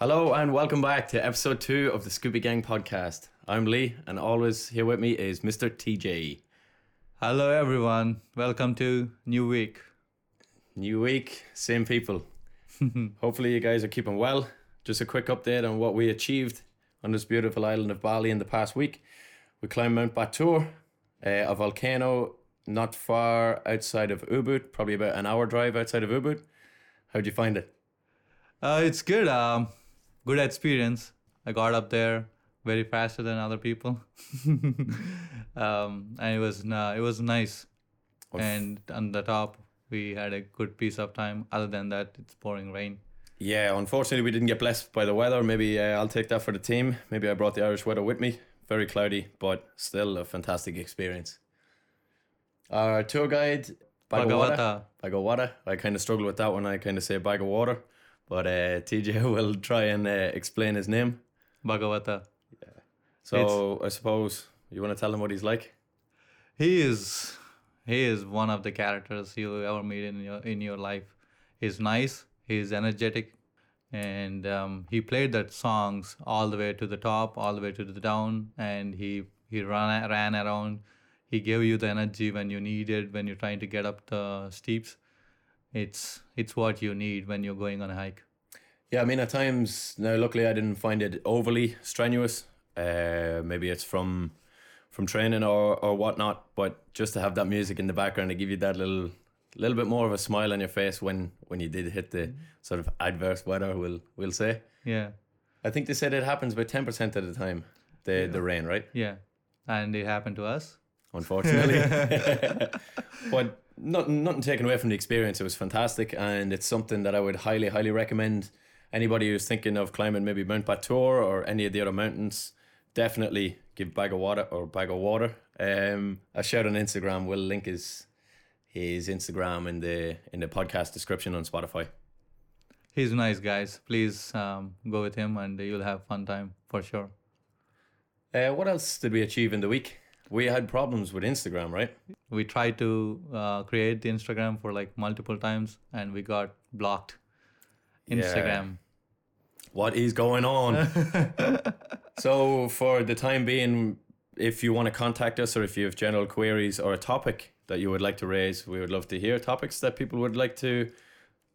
Hello and welcome back to episode two of the Scoopy Gang podcast. I'm Lee, and always here with me is Mr. TJ. Hello, everyone. Welcome to new week. New week, same people. Hopefully, you guys are keeping well. Just a quick update on what we achieved on this beautiful island of Bali in the past week. We climbed Mount Batur, uh, a volcano not far outside of Ubud, probably about an hour drive outside of Ubud. How'd you find it? Uh, it's good. Um, good experience. I got up there very faster than other people, um, and it was uh, it was nice. And on the top, we had a good piece of time. Other than that, it's pouring rain. Yeah, unfortunately, we didn't get blessed by the weather. Maybe uh, I'll take that for the team. Maybe I brought the Irish weather with me. Very cloudy, but still a fantastic experience. Our tour guide, Bagawata. Bagawata. I kind of struggle with that one. I kind of say bag of water, but uh, TJ will try and uh, explain his name. Bagawata. Yeah. So I suppose you want to tell him what he's like. He is he is one of the characters you ever meet in your in your life. He's nice. He's energetic, and um, he played that songs all the way to the top, all the way to the down, and he he ran ran around. He gave you the energy when you need it when you're trying to get up the steeps. It's it's what you need when you're going on a hike. Yeah, I mean, at times now, luckily, I didn't find it overly strenuous. Uh, maybe it's from from training or or whatnot, but just to have that music in the background to give you that little little bit more of a smile on your face when when you did hit the sort of adverse weather. We'll we'll say. Yeah, I think they said it happens about ten percent of the time. The the rain, right? yeah, and it happened to us. unfortunately. but nothing, nothing taken away from the experience. It was fantastic, and it's something that I would highly, highly recommend anybody who's thinking of climbing maybe Mount Batur or any of the other mountains. Definitely give bag of water or bag of water. Um, a shout on Instagram. We'll link his his Instagram in the in the podcast description on Spotify. He's nice, guys. Please um, go with him, and you'll have fun time for sure. Uh, what else did we achieve in the week? We had problems with Instagram, right? we tried to uh, create the Instagram for like multiple times and we got blocked. Instagram. what is going on? so, for the time being, if you want to contact us or if you have general queries or a topic that you would like to raise, we would love to hear topics that people would like to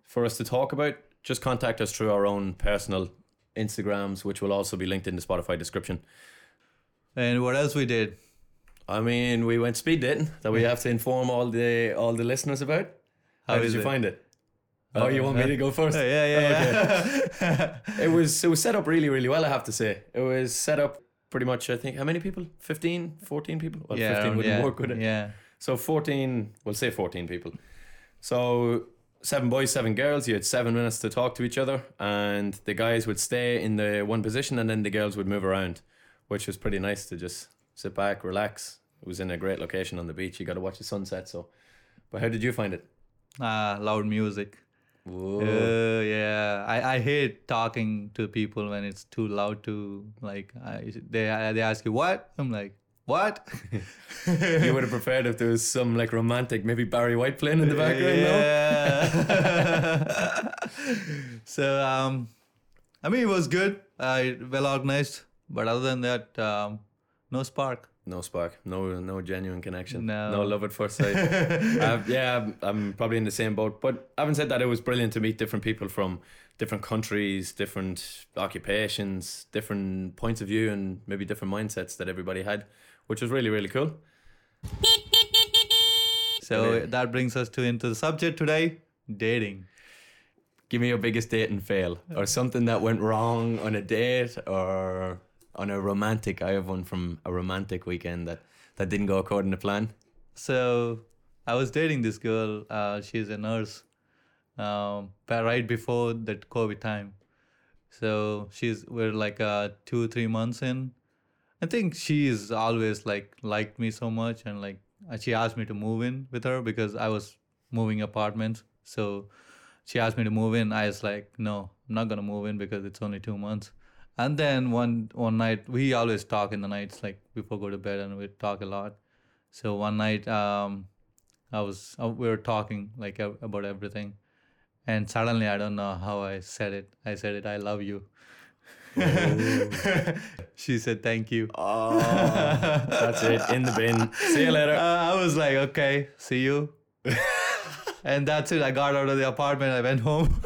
for us to talk about. Just contact us through our own personal Instagrams, which will also be linked in the Spotify description. And what else we did? I mean, we went speed dating that we have to inform all the all the listeners about. How, How did you it? find it? Oh, you want me uh, to go first? Uh, yeah, yeah, yeah. it was it was set up really really well i have to say it was set up pretty much i think how many people 15 14 people well yeah, 15 wouldn't yeah, work with it Yeah. so 14 we'll say 14 people so seven boys seven girls you had seven minutes to talk to each other and the guys would stay in the one position and then the girls would move around which was pretty nice to just sit back relax it was in a great location on the beach you got to watch the sunset so but how did you find it Ah, loud music. Whoa. Uh, yeah, I, I hate talking to people when it's too loud to like I, they they ask you what I'm like what you would have preferred if there was some like romantic maybe barry white playing in the background? Yeah. so um, I mean it was good. I well organized, but other than that, um, no spark. No spark, no no genuine connection, No. no love at first sight. uh, yeah, I'm, I'm probably in the same boat. But having said that, it was brilliant to meet different people from different countries, different occupations, different points of view, and maybe different mindsets that everybody had, which was really really cool. So Brilliant. that brings us to into the subject today: dating. Give me your biggest date and fail, or something that went wrong on a date, or on a romantic. I have one from a romantic weekend that that didn't go according to plan. So I was dating this girl. Uh, she's a nurse. Um, right before that COVID time. So she's we're like uh, two three months in. I think she's always like liked me so much and like uh, she asked me to move in with her because I was moving apartments. So she asked me to move in. I was like, no, I'm not gonna move in because it's only two months. And then one one night we always talk in the nights like before go to bed and we talk a lot. So one night um, I was uh, we were talking like about everything, and suddenly I don't know how I said it. I said it. I love you. she said thank you. Oh, that's it. In the bin. See you later. Uh, I was like, okay, see you. and that's it. I got out of the apartment. I went home.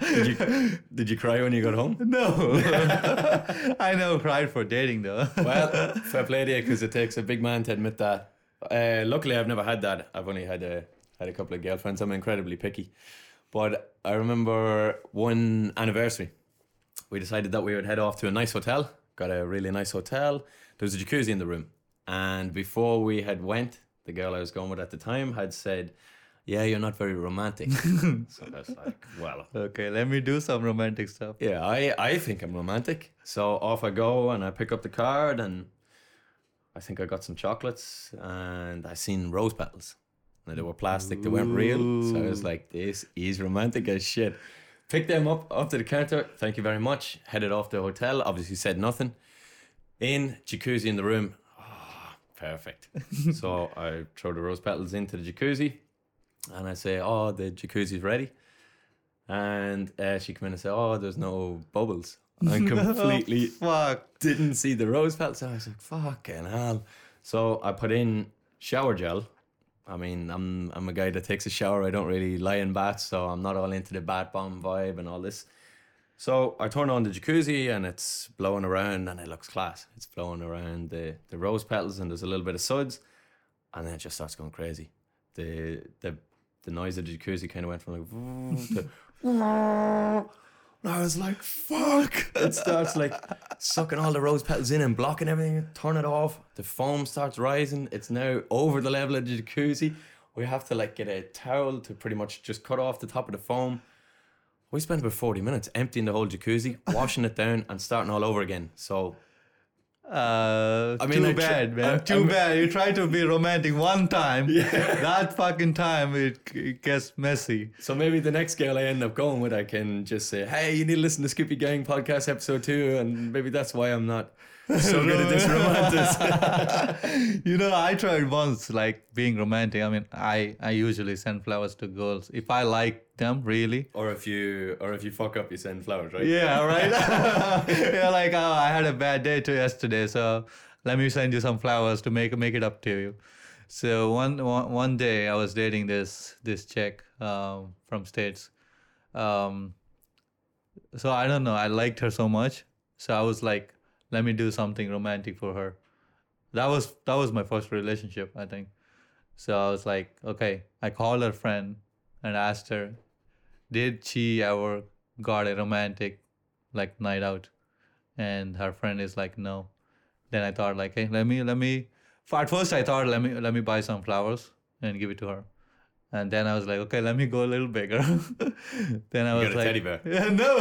Did you, did you cry when you got home? no, I never cried for dating though. Well, fair play to you because it takes a big man to admit that. Uh, luckily, I've never had that. I've only had a had a couple of girlfriends. I'm incredibly picky, but I remember one anniversary. We decided that we would head off to a nice hotel. Got a really nice hotel. There was a jacuzzi in the room, and before we had went, the girl I was going with at the time had said, "Yeah, you're not very romantic." so I was like, "Well, okay, let me do some romantic stuff. yeah, I, I think I'm romantic. So off I go and I pick up the card and I think I got some chocolates and I seen rose petals. Now they were plastic, they weren't real. So I was like, this is romantic as shit. Picked them up up to the counter. Thank you very much. Headed off to the hotel. Obviously said nothing. In jacuzzi in the room. Ah, perfect. so I throw the rose petals into the jacuzzi and I say, oh, the jacuzzi's ready. And uh, she come in and say, "Oh, there's no bubbles." I completely Fuck. didn't see the rose petals. So I was like, "Fucking hell!" So I put in shower gel. I mean, I'm I'm a guy that takes a shower. I don't really lie in baths, so I'm not all into the bath bomb vibe and all this. So I turn on the jacuzzi and it's blowing around and it looks class. It's blowing around the, the rose petals and there's a little bit of suds, and then it just starts going crazy. The the the noise of the jacuzzi kind of went from like to I was like, fuck. It starts like sucking all the rose petals in and blocking everything. Turn it off. The foam starts rising. It's now over the level of the jacuzzi. We have to like get a towel to pretty much just cut off the top of the foam. We spent about 40 minutes emptying the whole jacuzzi, washing it down, and starting all over again. So Uh, I mean, too I tr- bad, man. I- too I'm- bad. You try to be romantic one time. That fucking time it, it gets messy. So maybe the next girl I end up going with, I can just say, "Hey, you need to listen to Skippy Gang podcast episode two, and maybe that's why I'm not so good at this romantic." you know, I tried once like being romantic. I mean, I I usually send flowers to girls if I like them really. or if you, or if you fuck up, you send flowers, right? Yeah, right. yeah, like oh, I had a bad day too yesterday, so let me send you some flowers to make make it up to you. So one one, one day I was dating this this chick um, from states. Um, so I don't know. I liked her so much, so I was like, let me do something romantic for her. That was that was my first relationship, I think. So I was like, okay. I called her friend and asked her, did she ever got a romantic like night out? And her friend is like, no. Then I thought like, hey, let me let me. At first I thought let me let me buy some flowers and give it to her. And then I was like, okay, let me go a little bigger. then I was got a like, teddy bear. Yeah, no.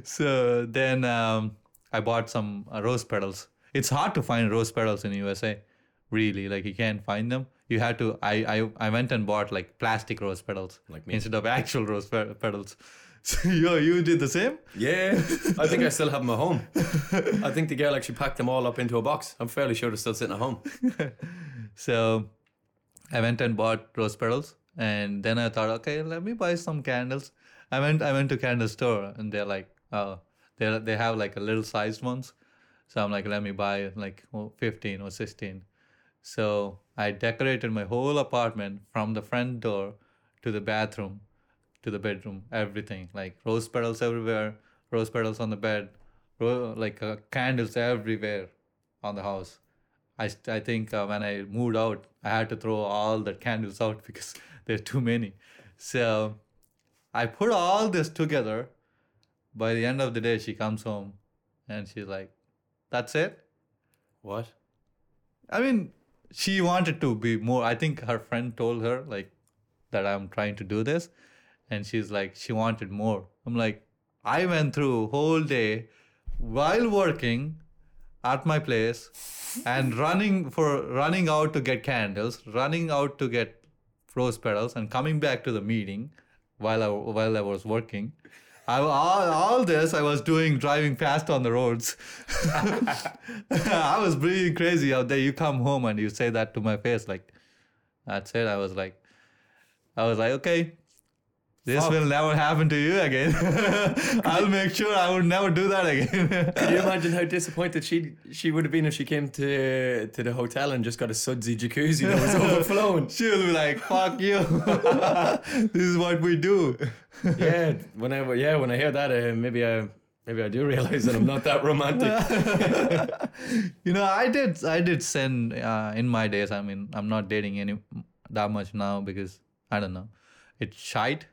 so then um, I bought some uh, rose petals. It's hard to find rose petals in USA, really. Like you can't find them. You had to. I I, I went and bought like plastic rose petals Like me. instead of actual rose pe- petals. So yo, you did the same? Yeah, I think I still have them at home. I think the girl actually packed them all up into a box. I'm fairly sure they're still sitting at home. So I went and bought rose petals, and then I thought, okay, let me buy some candles. I went I went to candle store, and they're like, oh, they they have like a little sized ones. So I'm like, let me buy like oh, 15 or 16. So I decorated my whole apartment from the front door to the bathroom to the bedroom, everything like rose petals everywhere, rose petals on the bed, ro- like uh, candles everywhere on the house. I, I think uh, when I moved out, I had to throw all the candles out because there are too many. So I put all this together. By the end of the day, she comes home and she's like, That's it? What? I mean, she wanted to be more. I think her friend told her, like, that I'm trying to do this. And she's like, she wanted more. I'm like, I went through whole day while working at my place and running for running out to get candles, running out to get rose petals, and coming back to the meeting while I while I was working. I, all, all this I was doing driving fast on the roads. I was pretty crazy out there. You come home and you say that to my face, like, that's it. I was like, I was like, okay, this Fuck. will never happen to you again. I'll make sure I would never do that again. Can you imagine how disappointed she she would have been if she came to to the hotel and just got a sudsy jacuzzi that was overflowing? she will be like, fuck you. this is what we do. yeah, when I yeah when I hear that, uh, maybe I maybe I do realize that I'm not that romantic. you know, I did I did send uh, in my days. I mean, I'm not dating any that much now because I don't know. It's shite,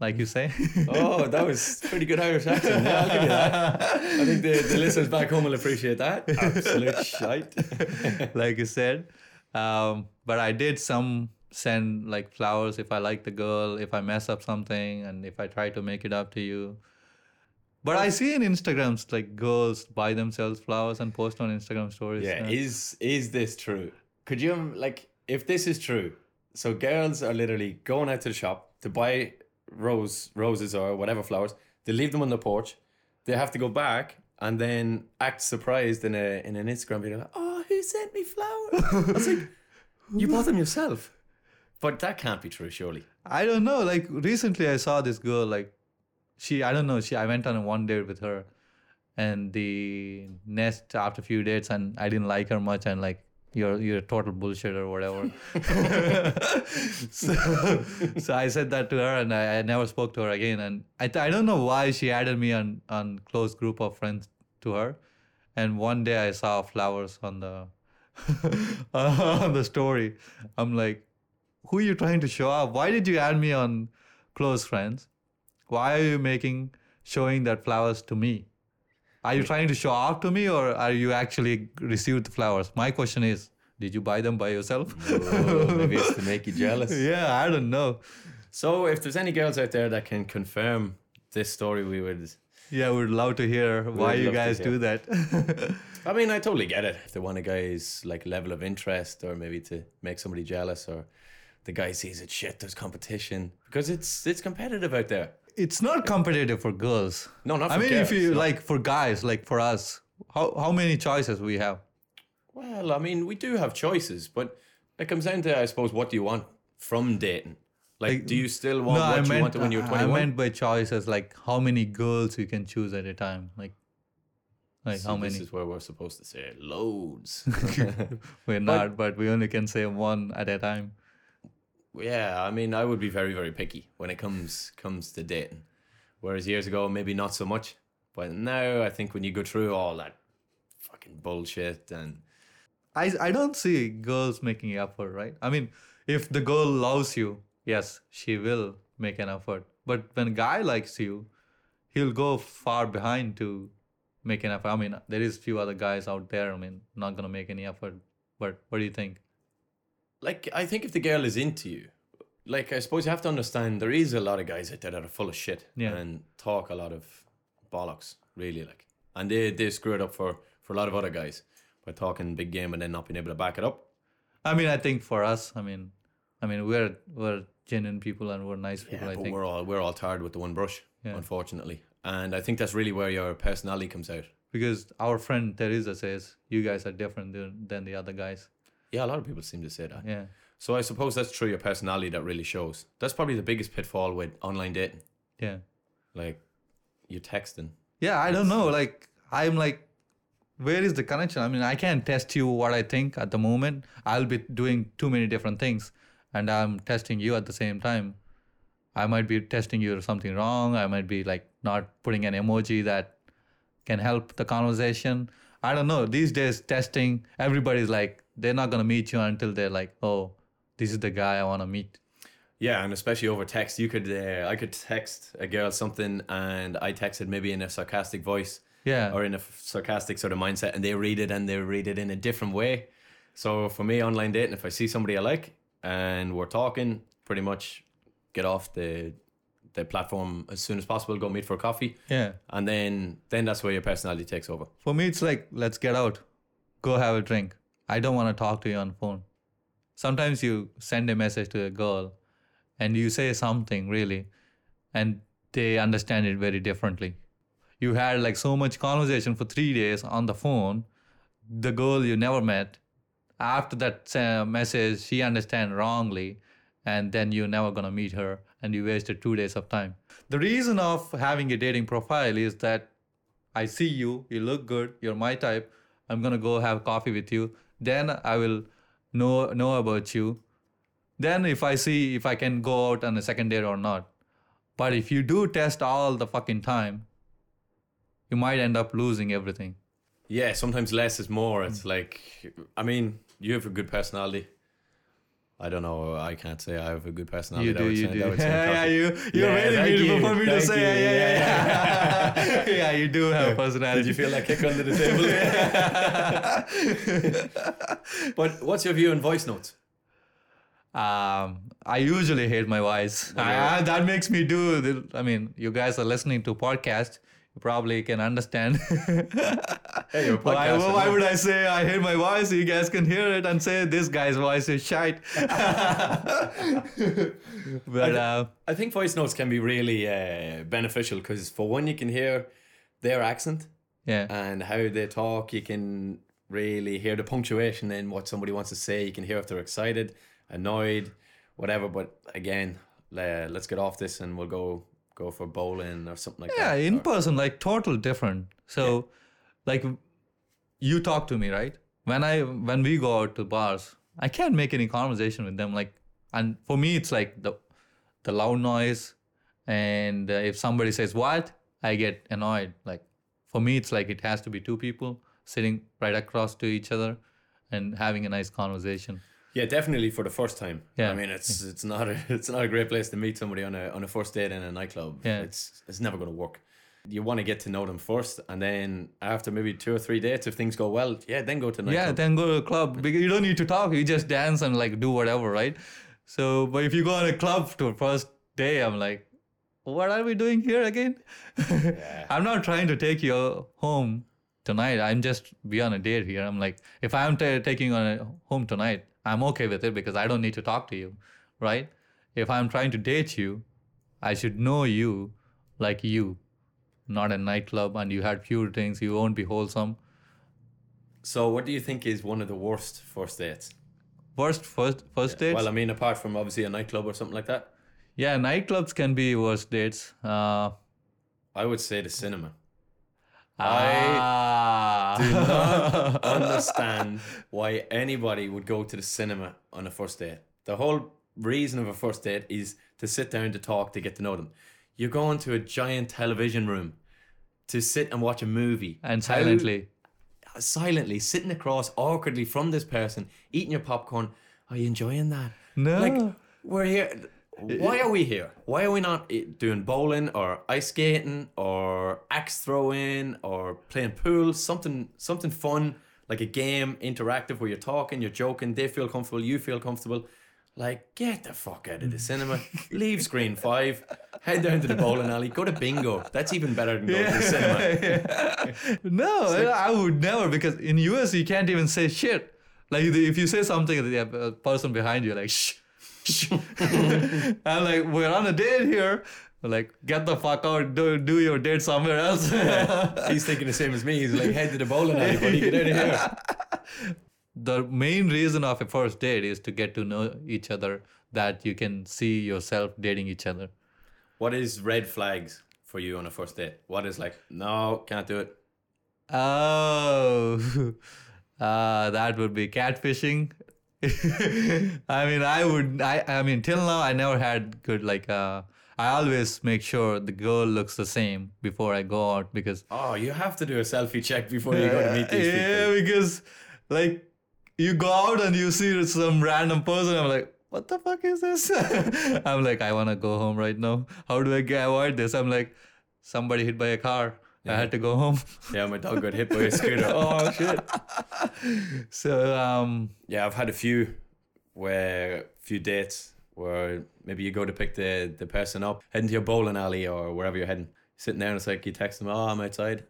like you say. oh, that was pretty good Irish accent. Yeah, I'll give you that. I think the, the listeners back home will appreciate that. Absolute shite. like you said. Um, but I did some send like flowers if I like the girl, if I mess up something, and if I try to make it up to you. But I see in Instagrams like girls buy themselves flowers and post on Instagram stories. Yeah, is is this true? Could you like if this is true? So girls are literally going out to the shop to buy rose roses or whatever flowers. They leave them on the porch. They have to go back and then act surprised in a in an Instagram video. Like, oh, who sent me flowers? I was like, you bought them yourself. But that can't be true, surely. I don't know. Like recently, I saw this girl. Like she, I don't know. She, I went on a one date with her, and the next after a few dates, and I didn't like her much, and like you're you're a total bullshit or whatever. so, so I said that to her, and I, I never spoke to her again. And I, I don't know why she added me on on close group of friends to her, and one day I saw flowers on the on the story. I'm like, who are you trying to show up? Why did you add me on close friends? Why are you making showing that flowers to me? Are you trying to show off to me or are you actually received the flowers? My question is, did you buy them by yourself? Oh, maybe it's to make you jealous. yeah, I don't know. So if there's any girls out there that can confirm this story, we would Yeah, we'd love to hear why you guys do that. I mean, I totally get it. If they want a guy's like level of interest, or maybe to make somebody jealous, or the guy sees it, shit, there's competition because it's it's competitive out there. It's not competitive for girls. No, not I mean, if you no. like for guys, like for us, how how many choices we have? Well, I mean, we do have choices, but it comes down to, I suppose, what do you want from dating? Like, Like, do you still want what you wanted when you were I meant by choices like how many girls you can choose at a time. Like, like So how many? This is where we're supposed to say loads. We're not, but we only can say one at a time. Yeah, I mean, I would be very, very picky when it comes comes to dating. Whereas years ago, maybe not so much. But now, I think when you go through all that fucking bullshit and I I don't see girls making effort, right? I mean, if the girl loves you, yes, she will make an effort. But when guy likes you, he'll go far behind to make an effort. I mean, there is few other guys out there. I mean, not gonna make any effort. But what do you think? Like, I think if the girl is into you, like, I suppose you have to understand there is a lot of guys out there that are full of shit Yeah. and talk a lot of bollocks, really, like, and they they screw it up for for a lot of other guys by talking big game and then not being able to back it up. I mean, I think for us, I mean, I mean, we're we're genuine people and we're nice people. Yeah, I but think. we're all we're all tired with the one brush, Yeah. unfortunately, and I think that's really where your personality comes out. because our friend Teresa says you guys are different than, than the other guys. Yeah, a lot of people seem to say that. Yeah. So I suppose that's true. Your personality that really shows. That's probably the biggest pitfall with online dating. Yeah. Like, you're texting. Yeah, I don't know. Like, I'm like, where is the connection? I mean, I can't test you what I think at the moment. I'll be doing too many different things, and I'm testing you at the same time. I might be testing you something wrong. I might be like not putting an emoji that can help the conversation. I don't know. These days, testing, everybody's like, they're not gonna meet you until they're like, oh, this is the guy I want to meet. Yeah, and especially over text, you could uh, I could text a girl something, and I texted maybe in a sarcastic voice Yeah. or in a f- sarcastic sort of mindset, and they read it and they read it in a different way. So for me, online dating, if I see somebody I like and we're talking, pretty much get off the the platform as soon as possible, go meet for a coffee, yeah. and then then that's where your personality takes over. For me, it's like, let's get out, go have a drink. I don't want to talk to you on phone. Sometimes you send a message to a girl and you say something really, and they understand it very differently. You had like so much conversation for three days on the phone. The girl you never met, after that uh, message, she understand wrongly, and then you're never gonna meet her, and you wasted two days of time. The reason of having a dating profile is that I see you, you look good, you're my type. I'm gonna go have coffee with you. Then I will know know about you. Then if I see if I can go out on a second date or not. But if you do test all the fucking time, you might end up losing everything. Yeah, sometimes less is more. Mm. It's like, I mean, you have a good personality. I don't know. I can't say I have a good personality. You do, you do. that would sound Yeah, yeah, you you're Yeah, thank me you, for me to say you, yeah, yeah, yeah. yeah, you do have a personality. Did you feel that kick under the table? but what's your view on voice notes? Um, I usually hate my voice. I, I- that makes me do. The, I mean, you guys are listening to podcast. Probably can understand. Hey, why, why would I say I hate my voice? You guys can hear it and say this guy's voice is shite. but uh, I think voice notes can be really uh, beneficial because, for one, you can hear their accent yeah, and how they talk. You can really hear the punctuation in what somebody wants to say. You can hear if they're excited, annoyed, whatever. But again, le- let's get off this and we'll go go for bowling or something like yeah, that. Yeah, in Or- person, like total different. So, like, you talk to me, right? When I when we go out to bars, I can't make any conversation with them. Like, and for me, it's like the the loud noise, and uh, if somebody says what, I get annoyed. Like, for me, it's like it has to be two people sitting right across to each other and having a nice conversation. Yeah, definitely for the first time. Yeah. I mean, it's it's not a it's not a great place to meet somebody on a on a first date in a nightclub. Yeah. It's it's never going to work. You want to get to know them first, and then after maybe two or three dates, if things go well, yeah, then go to the Yeah, then go to a club because you don't need to talk. You just dance and like do whatever, right? So, but if you go on a club to first day, I'm like, what are we doing here again? I'm not trying to take you home tonight. I'm just be on a date here. I'm like, if I'm ta taking on a home tonight, I'm okay with it because I don't need to talk to you, right? If I'm trying to date you, I should know you like you, not a nightclub and you had few drinks. You won't be wholesome. So, what do you think is one of the worst first dates? Worst first first dates? Well, I mean, apart from obviously a nightclub or something like that, yeah, nightclubs can be worst dates. Uh, I would say the cinema. I Do ah. not understand why anybody would go to the cinema on a first date. The whole reason of a first date is to sit down to talk to get to know them. You're going to a giant television room to sit and watch a movie and How- silently. silently sitting across awkwardly from this person, eating your popcorn. Are you enjoying that? No. Like we're here. Why are we here? Why are we not eh, doing bowling or ice skating or axe throwing or playing pool? Something something fun like a game, interactive where you're talking, you're joking, they feel comfortable, you feel comfortable. Like get the fuck out of the cinema, leave screen five, head down to the bowling alley, go to bingo. That's even better than going to the cinema. no, I would never because in US you can't even say shit. Like if you say something, the uh, person behind you like shh. I'm like we're on a date here. Like get the fuck out, do do your date somewhere else. He's thinking the same as me. He's like, head to the bowling alley, buddy, get out of here. the main reason of a first date is to get to know each other that you can see yourself dating each other What is red flags for you on a first date? What is like, no, can't do it. oh uh, that would be catfishing i mean i would i i mean till now i never had good like uh i always make sure the girl looks the same before i go out because Oh, you have to do a selfie check before you go to meet these yeah people. because like you go out and you see some random person i'm like what the fuck is this? I'm like i want to go home right now. How do i get avoid this? I'm like somebody hit by a car i had to go home Yeah, my dog got hit by a scooter. Oh shit. so um Yeah, I've had a few where few dates where maybe you go to pick the the person up, heading to your bowling alley or wherever you're heading, sitting there and it's like you text them, oh, I'm outside.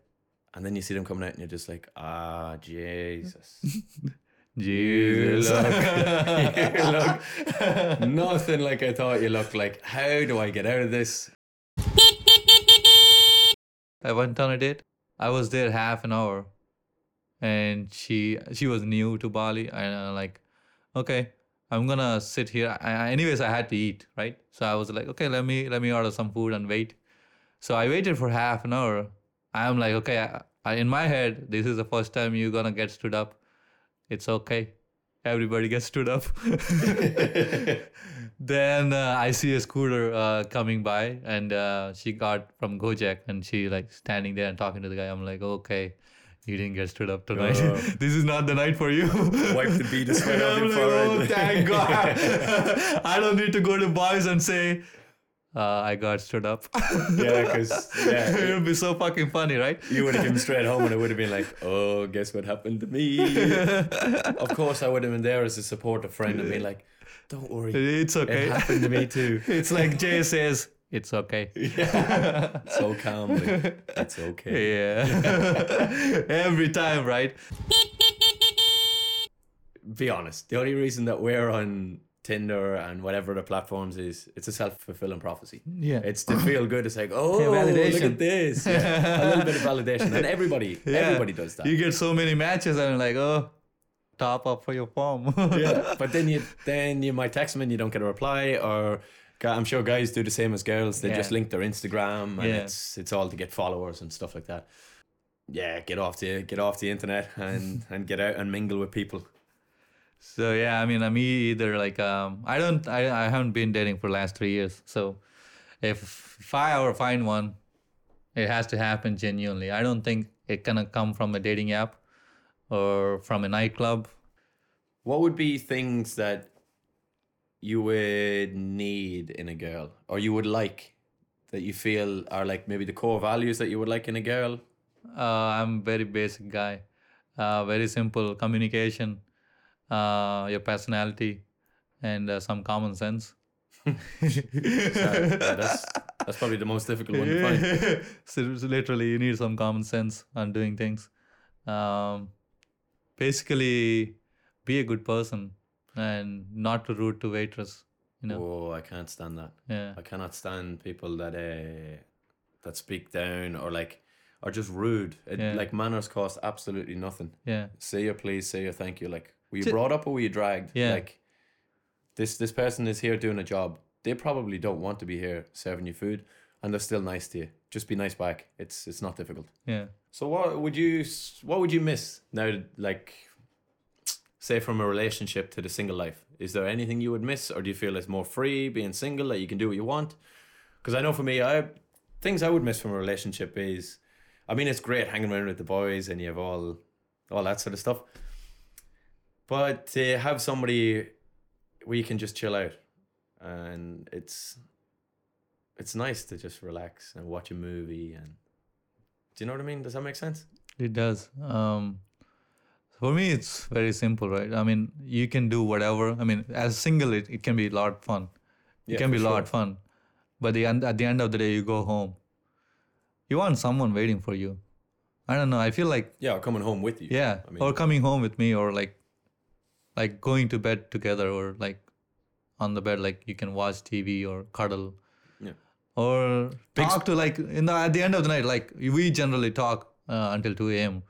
And then you see them coming out and you're just like, ah, Jesus. jesus you look nothing like I thought you looked like. How do I get out of this? I went on a date. I was there half an hour, and she she was new to Bali. And I'm like, okay, I'm gonna sit here. I, I- anyways, I had to eat, right? So I was like, okay, let me let me order some food and wait. So I waited for half an hour. I'm like, okay, I, I, in my head, this is the first time you're gonna get stood up. It's okay. Everybody gets stood up. then uh, I see a scooter uh, coming by, and uh, she got from Gojek, and she like standing there and talking to the guy. I'm like, okay, you didn't get stood up tonight. Oh. this is not the night for you. Wipe the bead of sweat off I'm like, oh, thank God. I don't need to go to boys and say, uh, I got stood up. Yeah, because yeah, it would be so fucking funny, right? you would have come straight home and it would have been like, oh, guess what happened to me? of course, I would have been there as a supportive friend and been like, don't worry, It's okay. it happened to me too. It's like Jay says, it's okay. Yeah. so calmly, it's okay. Yeah. Every time, right? Be honest. The only reason that we're on Tinder and whatever the platforms is it's a self fulfilling prophecy. Yeah. It's to feel good. It's like, oh, validation. look at this. Yeah. a little bit of validation, and everybody, Yeah. everybody does that. You get so many matches and like, oh, top up for your form. yeah, but then you then you might text them and you don't get a reply, or I'm sure guys do the same as girls. They just link their Instagram, and Yeah. it's it's all to get followers and stuff like that. Yeah, get off the get off the internet and and get out and mingle with people. So yeah, I mean, uh, me either. Like, um, I don't, I, I haven't been dating for the last three years. So, if, if I ever find one, it has to happen genuinely. I don't think it gonna come from a dating app or from a nightclub. What would be things that you would need in a girl, or you would like, that you feel are like maybe the core values that you would like in a girl? Uh, I'm very basic guy. Uh, very simple communication, uh, your personality, and uh, some common sense. That's that's probably the most difficult one to find. so, so literally, you need some common sense on doing things. Um, basically, be a good person and not to rude to waitress. You know, Oh, I can't stand that. yeah, I cannot stand people that uh, that speak down or like are just rude. It, Yeah. Like manners cost absolutely nothing. yeah, Say your please, say your thank you. Like were you brought up or were you dragged? Yeah. Like this this person is here doing a job. They probably don't want to be here serving you food, and they're still nice to you. Just be nice back. It's it's not difficult. yeah. So what would you what would you miss now? Like say from a relationship to the single life. Is there anything you would miss, or do you feel it's more free being single that you can do what you want? Because I know for me, I things I would miss from a relationship is, I mean, it's great hanging around with the boys and you have all all that sort of stuff. But to have somebody where you can just chill out, and it's it's nice to just relax and watch a movie and do you know what I mean? Does that make sense? It does. Um, for me, it's very simple, right? I mean, you can do whatever. I mean, as single, it, it can be a lot of fun. It Yeah, can be a lot sure. of fun. But the end, at the end of the day, you go home. You want someone waiting for you. I don't know. I feel like Yeah, coming home with you. yeah, I mean, or coming home with me, or like, like going to bed together, or like on the bed, like you can watch TV or cuddle. Or Big talk to like in the, at the end of the night. Like we generally talk uh, until two a.m.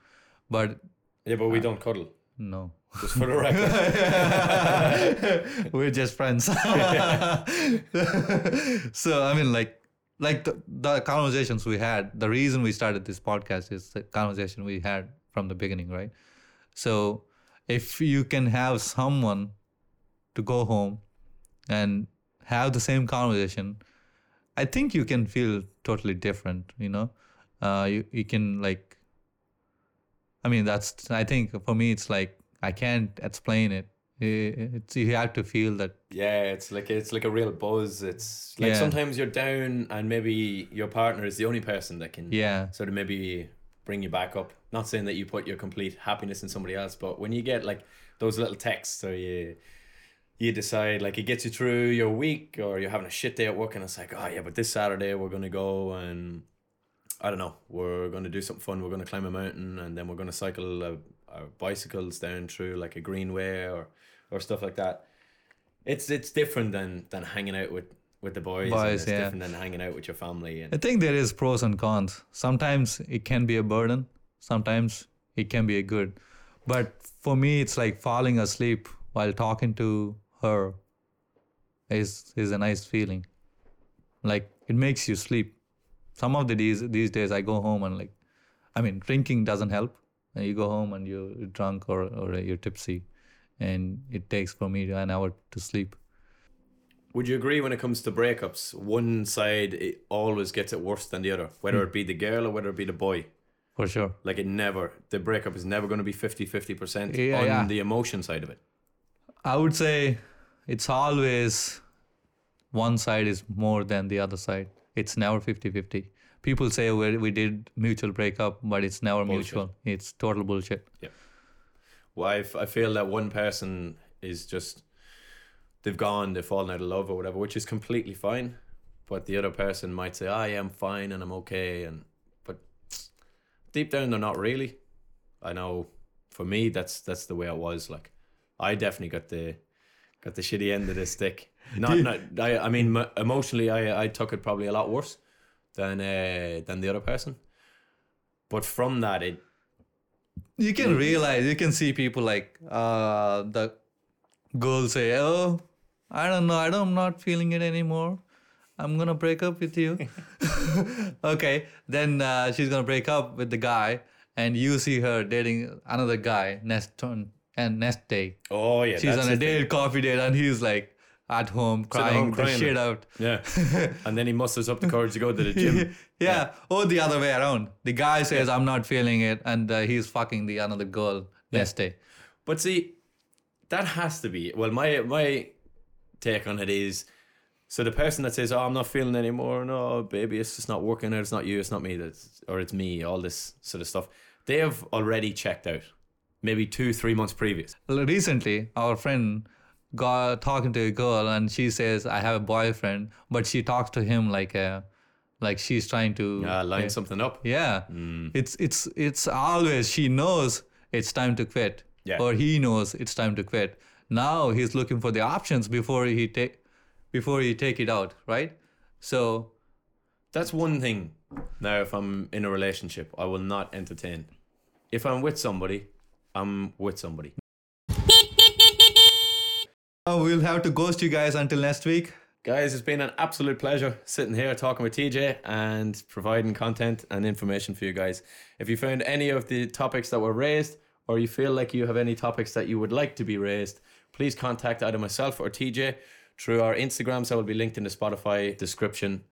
But yeah, Uh, but we don't cuddle. no. Just for the record. We're just friends. so I mean, like, like the, the conversations we had. The reason we started this podcast is the conversation we had from the beginning, right? So if you can have someone to go home and have the same conversation, I think you can feel totally different. You know, uh, you you can like. I mean, that's. I think for me, it's like I can't explain it. It's you have to feel that. yeah, it's like it's like a real buzz. It's like Yeah. sometimes you're down and maybe your partner is the only person that can Yeah, sort of maybe bring you back up. Not saying that you put your complete happiness in somebody else, but when you get like those little texts or you you decide like it gets you through your week or you're having a shit day at work and it's like, oh yeah, but this Saturday we're gonna go and I don't know, we're gonna do something fun. We're gonna climb a mountain and then we're gonna cycle uh, our bicycles down through like a greenway or or stuff like that. It's it's different than than hanging out with with the boys. Boys, it's yeah. different than hanging out with your family and I think there is pros and cons. Sometimes it can be a burden. Sometimes it can be a good. But for me, it's like falling asleep while talking to her is is a nice feeling. Like it makes you sleep. Some of the days these days I go home and like, I mean, drinking doesn't help. And you go home and you're drunk or or you're tipsy, and it takes for me an hour to sleep. Would you agree when it comes to breakups, one side it always gets it worse than the other, whether hmm. it be the girl or whether it be the boy? For sure. Like it never, the breakup is never going to be 50 50% Yeah, on yeah. the emotion side of it. I would say it's always one side is more than the other side. It's never 50 50. People say we, we did mutual breakup, but it's never Bullshit. mutual. It's total bullshit. Yeah. Well, I, f- I feel that one person is just, they've gone, they've fallen out of love or whatever, which is completely fine. But the other person might say, I am fine and I'm okay. and But deep down, they're not really. I know for me, that's that's the way it was. Like, I definitely got the got the shitty end of the stick. Not, not I, I mean, emotionally, I, I took it probably a lot worse than uh, than the other person. But from that, it You can realize, you can see people like uh, the girl say, Oh, I don't know, I don't, I'm not feeling it anymore. I'm gonna break up with you. okay, then uh, she's gonna break up with the guy, and you see her dating another guy next turn and next day. oh yeah, She's on a the thing. date, coffee date, and he's like at home crying, home the crying. shit out. Yeah. and then he musters up the courage to go to the gym. yeah. or the other way around. The guy says, "I'm not feeling it," and uh, he's fucking the another girl next day. But see, that has to be well. My my take on it is, so the person that says, "Oh, I'm not feeling anymore," no, baby, it's just not working out. It's not you. It's not me. That's or it's me. All this sort of stuff. They have already checked out, maybe two, three months previous. recently our friend got talking to a girl and she says i have a boyfriend but she talks to him like a like she's trying to Uh, line something up. yeah it's it's it's always she knows it's time to quit Yeah. or he knows it's time to quit now he's looking for the options before he take before he take it out right so That's one thing. Now, if I'm in a relationship, I will not entertain. If I'm with somebody, I'm with somebody. uh, we'll have to ghost you guys until next week Guys, it's been an absolute pleasure sitting here talking with TJ and providing content and information for you guys. If you found any of the topics that were raised, or you feel like you have any topics that you would like to be raised, please contact either myself or TJ through our Instagrams that will be linked in the Spotify description.